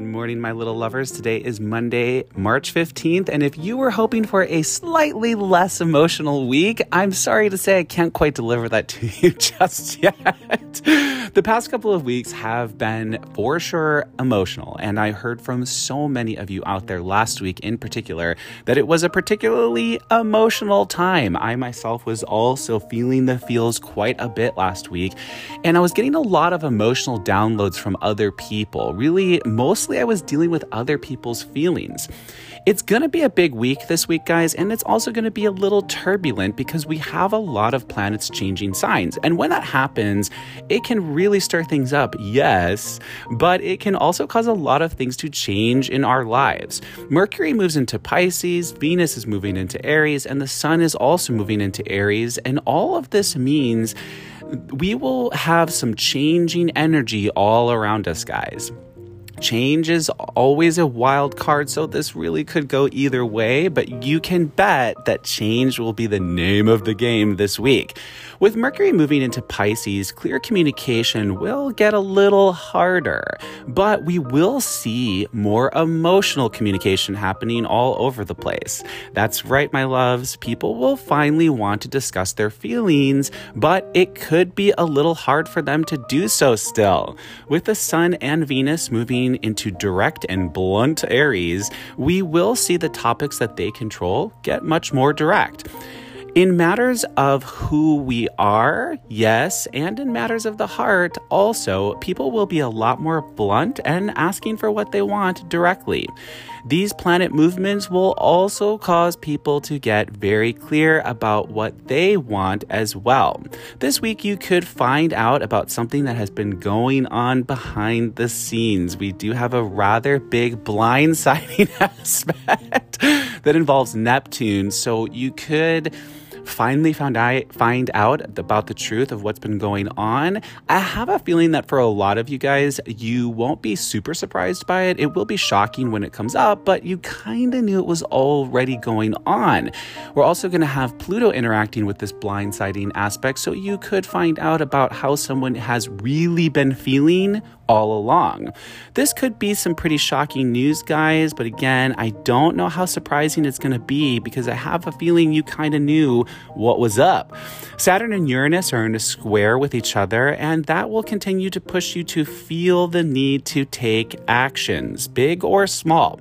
Good morning, my little lovers. Today is Monday, March 15th. And if you were hoping for a slightly less emotional week, I'm sorry to say I can't quite deliver that to you just yet. The past couple of weeks have been for sure emotional. And I heard from so many of you out there last week in particular that it was a particularly emotional time. I myself was also feeling the feels quite a bit last week. And I was getting a lot of emotional downloads from other people. Really, mostly I was dealing with other people's feelings. It's going to be a big week this week, guys, and it's also going to be a little turbulent because we have a lot of planets changing signs. And when that happens, it can really stir things up, yes, but it can also cause a lot of things to change in our lives. Mercury moves into Pisces, Venus is moving into Aries, and the Sun is also moving into Aries. And all of this means we will have some changing energy all around us, guys. Change is always a wild card, so this really could go either way, but you can bet that change will be the name of the game this week. With Mercury moving into Pisces, clear communication will get a little harder, but we will see more emotional communication happening all over the place. That's right, my loves. People will finally want to discuss their feelings, but it could be a little hard for them to do so still. With the Sun and Venus moving into direct and blunt Aries, we will see the topics that they control get much more direct. In matters of who we are, yes, and in matters of the heart, also, people will be a lot more blunt and asking for what they want directly. These planet movements will also cause people to get very clear about what they want as well. This week, you could find out about something that has been going on behind the scenes. We do have a rather big blindsiding aspect that involves Neptune, so you could finally found I find out about the truth of what's been going on, I have a feeling that for a lot of you guys, you won't be super surprised by it. It will be shocking when it comes up, but you kind of knew it was already going on. We're also going to have Pluto interacting with this blindsiding aspect, so you could find out about how someone has really been feeling all along. This could be some pretty shocking news, guys, but again, I don't know how surprising it's going to be because I have a feeling you kind of knew what was up. Saturn and Uranus are in a square with each other, and that will continue to push you to feel the need to take actions, big or small.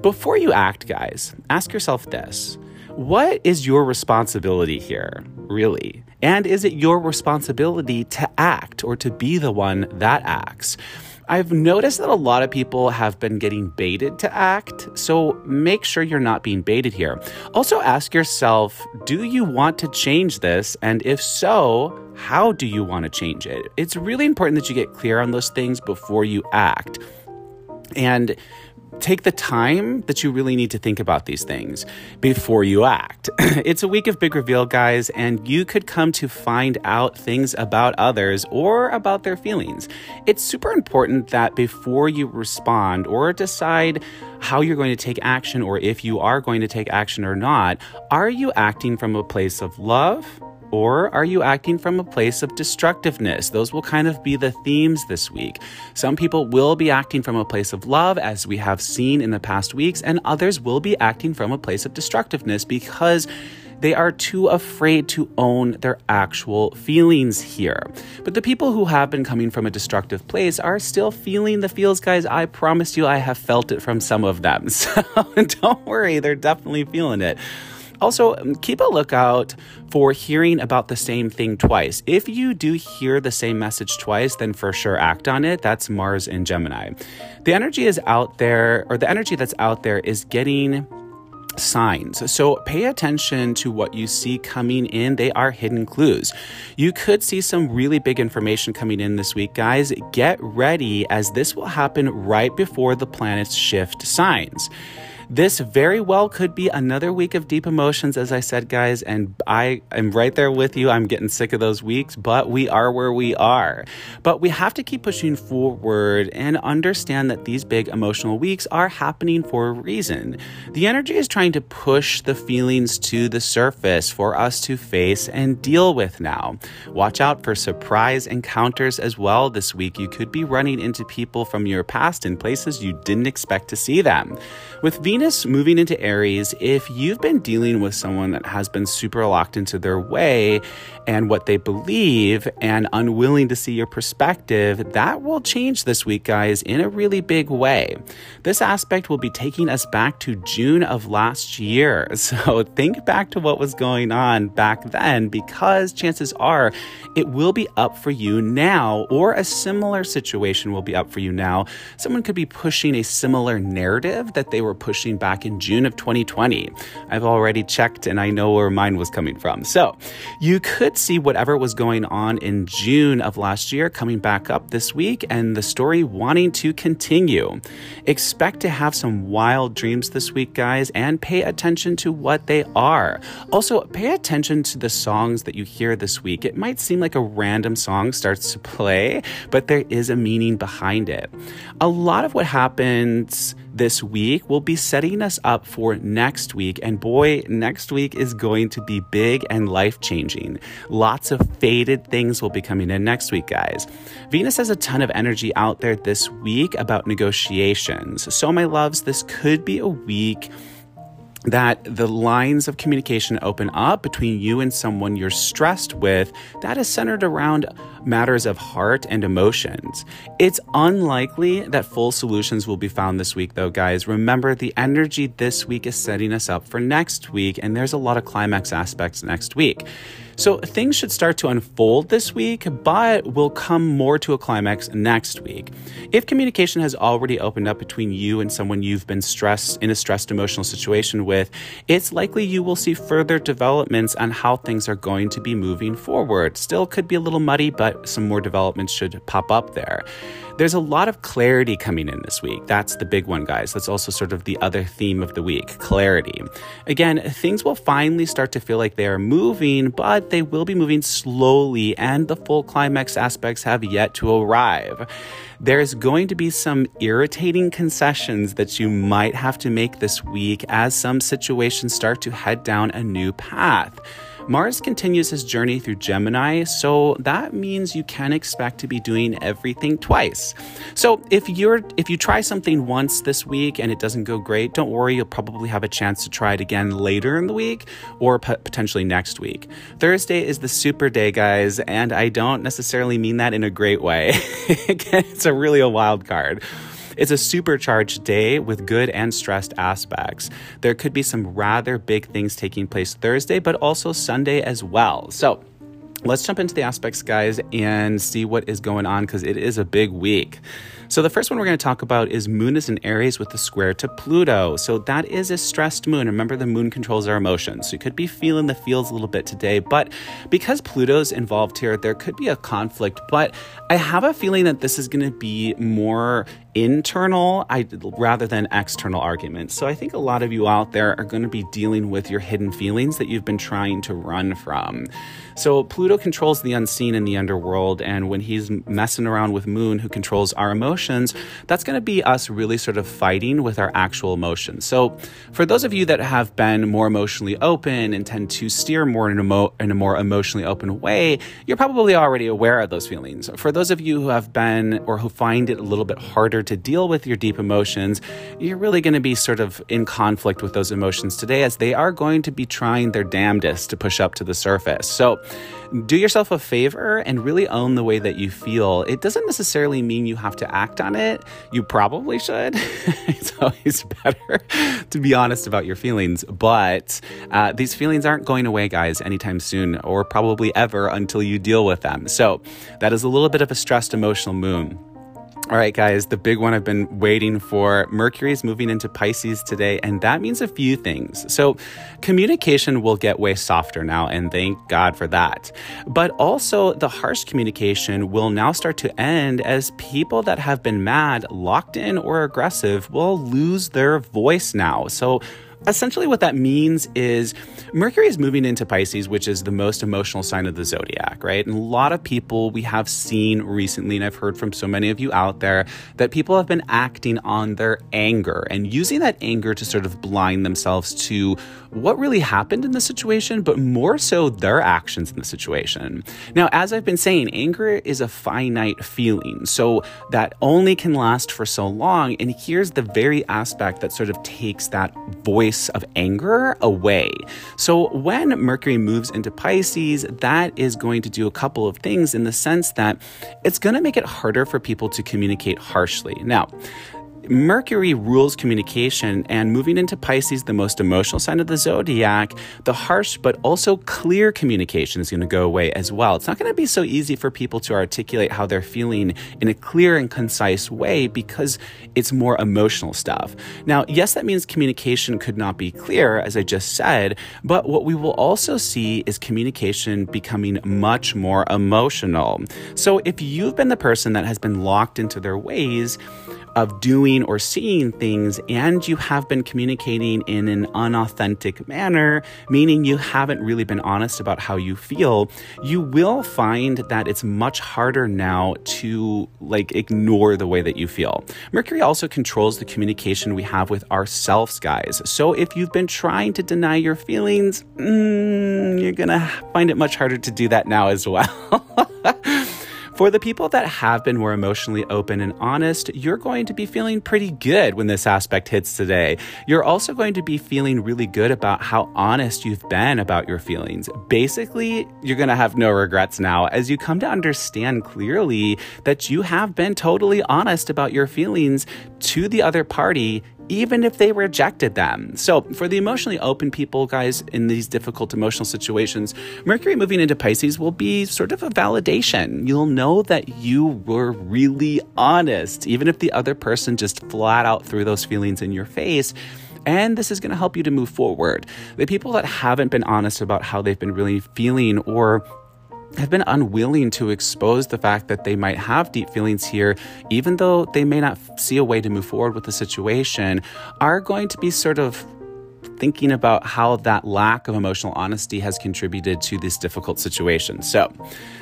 Before you act, guys, ask yourself this. What is your responsibility here, really? And is it your responsibility to act or to be the one that acts? I've noticed that a lot of people have been getting baited to act, so make sure you're not being baited here. Also, ask yourself do you want to change this? And if so, how do you want to change it? It's really important that you get clear on those things before you act. And take the time that you really need to think about these things before you act. it's a week of big reveal, guys, and you could come to find out things about others or about their feelings. It's super important that before you respond or decide how you're going to take action or if you are going to take action or not, are you acting from a place of love? Or are you acting from a place of destructiveness? Those will kind of be the themes this week. Some people will be acting from a place of love, as we have seen in the past weeks, and others will be acting from a place of destructiveness because they are too afraid to own their actual feelings here. But the people who have been coming from a destructive place are still feeling the feels, guys. I promise you, I have felt it from some of them. So don't worry, they're definitely feeling it. Also, keep a lookout for hearing about the same thing twice. If you do hear the same message twice, then for sure act on it. That's Mars and Gemini. The energy is out there, or the energy that's out there is getting signs. So pay attention to what you see coming in. They are hidden clues. You could see some really big information coming in this week, guys. Get ready as this will happen right before the planets shift signs. This very well could be another week of deep emotions, as I said, guys. And I am right there with you. I'm getting sick of those weeks, but we are where we are. But we have to keep pushing forward and understand that these big emotional weeks are happening for a reason. The energy is trying to push the feelings to the surface for us to face and deal with now. Watch out for surprise encounters as well this week. You could be running into people from your past in places you didn't expect to see them. With Venus moving into Aries, if you've been dealing with someone that has been super locked into their way and what they believe and unwilling to see your perspective, that will change this week, guys, in a really big way. This aspect will be taking us back to June of last year. So think back to what was going on back then because chances are it will be up for you now, or a similar situation will be up for you now. Someone could be pushing a similar narrative that they were pushing back in June of 2020. I've already checked and I know where mine was coming from. So you could see whatever was going on in June of last year coming back up this week and the story wanting to continue. Expect to have some wild dreams this week, guys, and pay attention to what they are. Also, pay attention to the songs that you hear this week. It might seem like a random song starts to play, but there is a meaning behind it. A lot of what happens this week will be setting us up for next week. And boy, next week is going to be big and life changing. Lots of faded things will be coming in next week, guys. Venus has a ton of energy out there this week about negotiations. So, my loves, this could be a week that the lines of communication open up between you and someone you're stressed with that is centered around matters of heart and emotions. It's unlikely that full solutions will be found this week, though, guys. Remember, the energy this week is setting us up for next week, and there's a lot of climax aspects next week. So things should start to unfold this week, but will come more to a climax next week. If communication has already opened up between you and someone you've been stressed in a stressed emotional situation with, it's likely you will see further developments on how things are going to be moving forward. Still could be a little muddy, but some more developments should pop up there. There's a lot of clarity coming in this week. That's the big one, guys. That's also sort of the other theme of the week clarity. Again, things will finally start to feel like they are moving, but they will be moving slowly, and the full climax aspects have yet to arrive. There's going to be some irritating concessions that you might have to make this week as some situations start to head down a new path. Mars continues his journey through Gemini, so that means you can expect to be doing everything twice. So if you're if you try something once this week and it doesn't go great, don't worry, you'll probably have a chance to try it again later in the week or potentially next week. Thursday is the super day, guys, and I don't necessarily mean that in a great way. it's a really a wild card. It's a supercharged day with good and stressed aspects. There could be some rather big things taking place Thursday, but also Sunday as well. So, let's jump into the aspects, guys, and see what is going on because it is a big week. So, the first one we're going to talk about is Moon is in Aries with the square to Pluto. So, that is a stressed moon. Remember, the moon controls our emotions. So, you could be feeling the feels a little bit today, but because Pluto's involved here, there could be a conflict. But I have a feeling that this is going to be more internal I, rather than external arguments. So I think a lot of you out there are going to be dealing with your hidden feelings that you've been trying to run from. So Pluto controls the unseen in the underworld, and when he's messing around with Moon, who controls our emotions, that's going to be us really sort of fighting with our actual emotions. So for those of you that have been more emotionally open and tend to steer more in a, mo- in a more emotionally open way, you're probably already aware of those feelings. For those of you who have been or who find it a little bit harder to deal with your deep emotions, you're really going to be sort of in conflict with those emotions today as they are going to be trying their damnedest to push up to the surface. So, do yourself a favor and really own the way that you feel. It doesn't necessarily mean you have to act on it. You probably should. it's always better to be honest about your feelings, but uh, these feelings aren't going away, guys, anytime soon, or probably ever until you deal with them. So, that is a little bit of a stressed emotional moon. All right, guys, the big one I've been waiting for. Mercury is moving into Pisces today, and that means a few things. So, communication will get way softer now, and thank God for that. But also, the harsh communication will now start to end as people that have been mad, locked in, or aggressive will lose their voice now. So, Essentially, what that means is Mercury is moving into Pisces, which is the most emotional sign of the zodiac, right? And a lot of people we have seen recently, and I've heard from so many of you out there, that people have been acting on their anger and using that anger to sort of blind themselves to what really happened in the situation, but more so their actions in the situation. Now, as I've been saying, anger is a finite feeling, so that only can last for so long. And here's the very aspect that sort of takes that of anger away. So when Mercury moves into Pisces, that is going to do a couple of things in the sense that it's going to make it harder for people to communicate harshly. Now, Mercury rules communication, and moving into Pisces, the most emotional sign of the zodiac, the harsh but also clear communication is going to go away as well. It's not going to be so easy for people to articulate how they're feeling in a clear and concise way because it's more emotional stuff. Now, yes, that means communication could not be clear, as I just said, but what we will also see is communication becoming much more emotional. So if you've been the person that has been locked into their ways, of doing or seeing things, and you have been communicating in an unauthentic manner, meaning you haven't really been honest about how you feel, you will find that it's much harder now to like ignore the way that you feel. Mercury also controls the communication we have with ourselves, guys. So if you've been trying to deny your feelings, mm, you're gonna find it much harder to do that now as well. For the people that have been more emotionally open and honest, you're going to be feeling pretty good when this aspect hits today. You're also going to be feeling really good about how honest you've been about your feelings. Basically, you're going to have no regrets now as you come to understand clearly that you have been totally honest about your feelings to the other party even if they rejected them. So, for the emotionally open people, guys, in these difficult emotional situations, Mercury moving into Pisces will be sort of a validation. You'll know that you were really honest, even if the other person just flat out threw those feelings in your face. And this is going to help you to move forward. The people that haven't been honest about how they've been really feeling or have been unwilling to expose the fact that they might have deep feelings here, even though they may not see a way to move forward with the situation, are going to be sort of thinking about how that lack of emotional honesty has contributed to this difficult situation. So,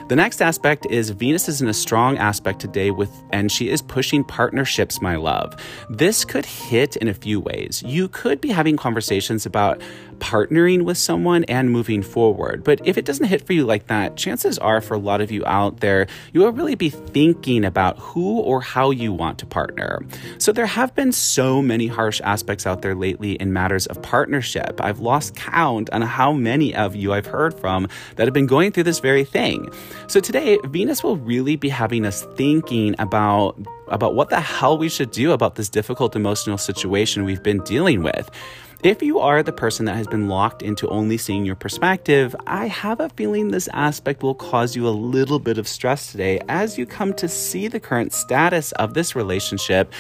the next aspect is Venus is in a strong aspect today with and she is pushing partnerships, my love. This could hit in a few ways. You could be having conversations about partnering with someone and moving forward. But if it doesn't hit for you like that, chances are for a lot of you out there, you will really be thinking about who or how you want to partner. So there have been so many harsh aspects out there lately in matters of partnership. I've lost count on how many of you I've heard from that have been going through this very thing. So today, Venus will really be having us thinking about about what the hell we should do about this difficult emotional situation we've been dealing with. If you are the person that has been locked into only seeing your perspective, I have a feeling this aspect will cause you a little bit of stress today as you come to see the current status of this relationship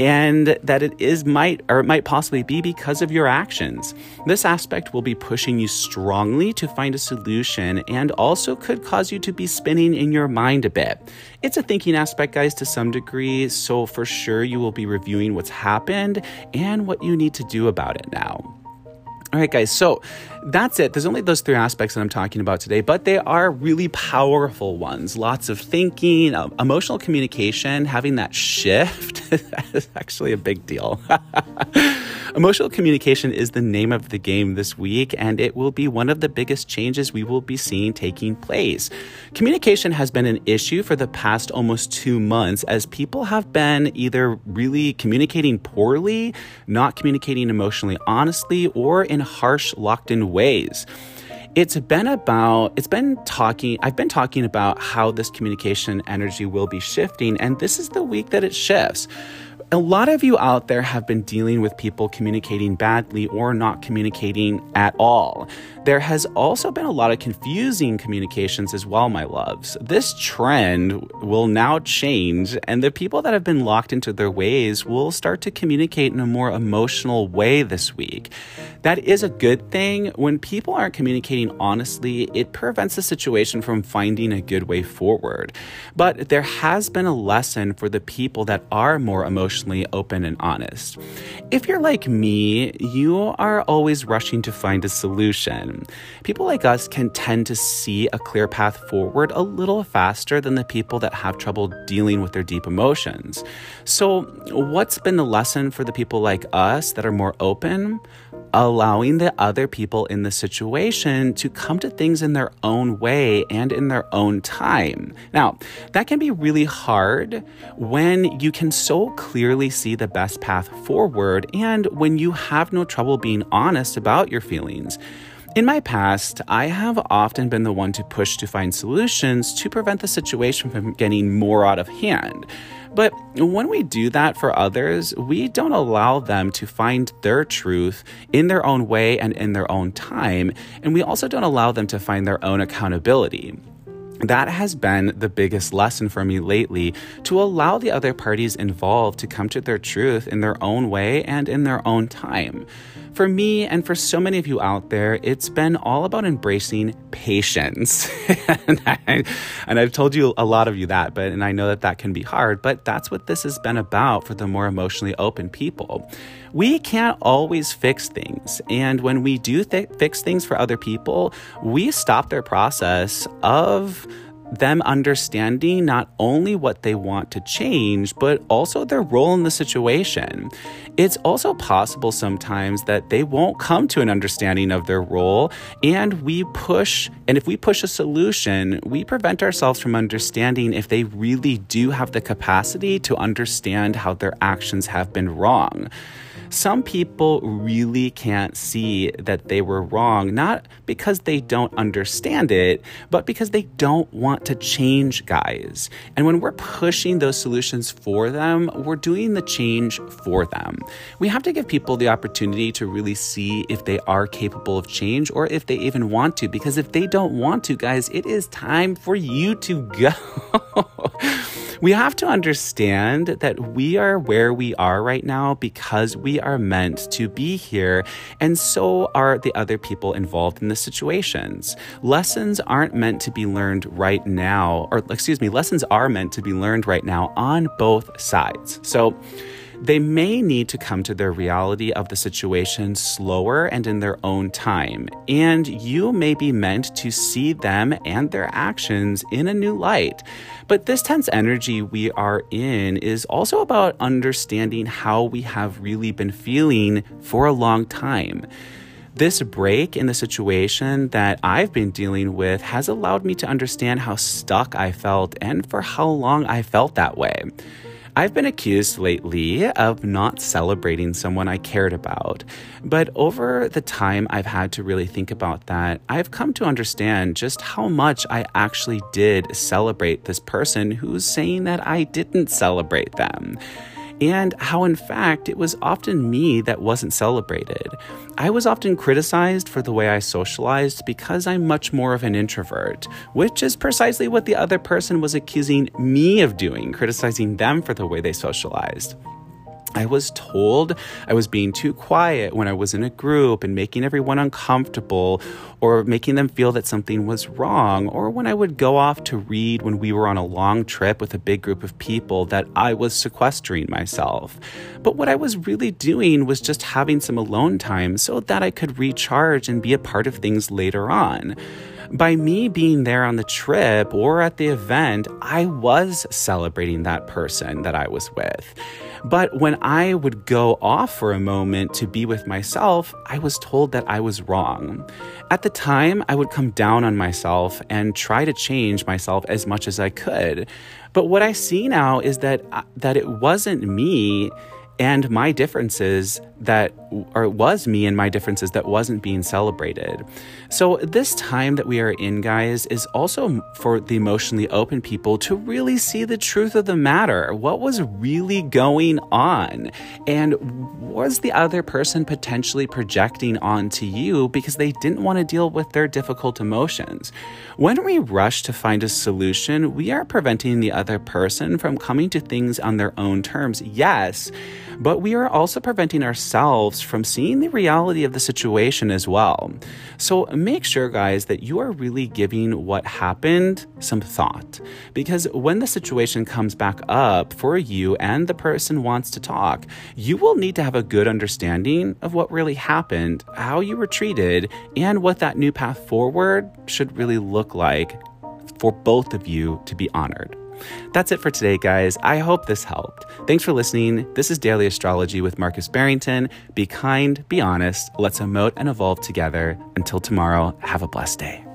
and that it is might or it might possibly be because of your actions. This aspect will be pushing you strongly to find a solution and also could cause you to be spinning in your mind a bit. It's a thinking aspect, guys, to some degree, so for sure you will be reviewing what's happened and what you need to do about it now. All right, guys, so that's it. There's only those three aspects that I'm talking about today, but they are really powerful ones. Lots of thinking, uh, emotional communication, having that shift is actually a big deal. Emotional communication is the name of the game this week, and it will be one of the biggest changes we will be seeing taking place. Communication has been an issue for the past almost two months as people have been either really communicating poorly, not communicating emotionally honestly, or in harsh, locked in ways it's been about it's been talking i've been talking about how this communication energy will be shifting and this is the week that it shifts a lot of you out there have been dealing with people communicating badly or not communicating at all. There has also been a lot of confusing communications as well, my loves. This trend will now change, and the people that have been locked into their ways will start to communicate in a more emotional way this week. That is a good thing. When people aren't communicating honestly, it prevents the situation from finding a good way forward. But there has been a lesson for the people that are more emotionally open and honest. If you're like me, you are always rushing to find a solution. People like us can tend to see a clear path forward a little faster than the people that have trouble dealing with their deep emotions. So, what's been the lesson for the people like us that are more open? allowing the other people in the situation to come to things in their own way and in their own time. Now, that can be really hard when you can so clearly see the best path forward and when you have no trouble being honest about your feelings. In my past, I have often been the one to push to find solutions to prevent the situation from getting more out of hand. But when we do that for others, we don't allow them to find their truth in their own way and in their own time. And we also don't allow them to find their own accountability. That has been the biggest lesson for me lately to allow the other parties involved to come to their truth in their own way and in their own time. For me and for so many of you out there, it's been all about embracing patience. and, I, have told you a lot of you that, but and I know that that can be hard, but that's what this has been about for the more emotionally open people. We can't always fix things, and when we do th- fix things for other people, we stop their process of them understanding not only what they want to change, but also their role in the situation. It's also possible sometimes that they won't come to an understanding of their role, and we push, and if we push a solution, we prevent ourselves from understanding if they really do have the capacity to understand how their actions have been wrong. Some people really can't see that they were wrong, not because they don't understand it, but because they don't want to change, guys. And when we're pushing those solutions for them, we're doing the change for them. We have to give people the opportunity to really see if they are capable of change or if they even want to, because if they don't want to, guys, it is time for you to go. We have to understand that we are where we are right now because we are meant to be here, and so are the other people involved in the situations. Lessons aren't meant to be learned right now, or excuse me, lessons are meant to be learned right now on both sides. So, they may need to come to their reality of the situation slower and in their own time, and you may be meant to see them and their actions in a new light. But this tense energy we are in is also about understanding how we have really been feeling for a long time. This break in the situation that I've been dealing with has allowed me to understand how stuck I felt and for how long I felt that way. I've been accused lately of not celebrating someone I cared about. But over the time I've had to really think about that, I've come to understand just how much I actually did celebrate this person who's saying that I didn't celebrate them and how, in fact, it was often me that wasn't celebrated. I was often criticized for the way I socialized because I'm much more of an introvert, which is precisely what the other person was accusing me of doing, criticizing them for the way they socialized. I was told I was being too quiet when I was in a group and making everyone uncomfortable or making them feel that something was wrong, or when I would go off to read when we were on a long trip with a big group of people that I was sequestering myself. But what I was really doing was just having some alone time so that I could recharge and be a part of things later on. By me being there on the trip or at the event, I was celebrating that person that I was with. But when I would go off for a moment to be with myself, I was told that I was wrong. At the time, I would come down on myself and try to change myself as much as I could. But what I see now is that uh, that it wasn't me and my differences that or was me and my differences that wasn't being celebrated. So this time that we are in guys is also for the emotionally open people to really see the truth of the matter. What was really going on? And was the other person potentially projecting onto you because they didn't want to deal with their difficult emotions? When we rush to find a solution, we are preventing the other person from coming to things on their own terms. Yes, but we are also preventing ourselves from seeing the reality of the situation as well. So make sure, guys, that you are really giving what happened some thought. Because when the situation comes back up for you and the person wants to talk, you will need to have a good understanding of what really happened, how you were treated, and what that new path forward should really look like for both of you to be honored. That's it for today, guys. I hope this helped. Thanks for listening. This is Daily Astrology with Marcus Barrington. Be kind, be honest, let's emote and evolve together. Until tomorrow, have a blessed day.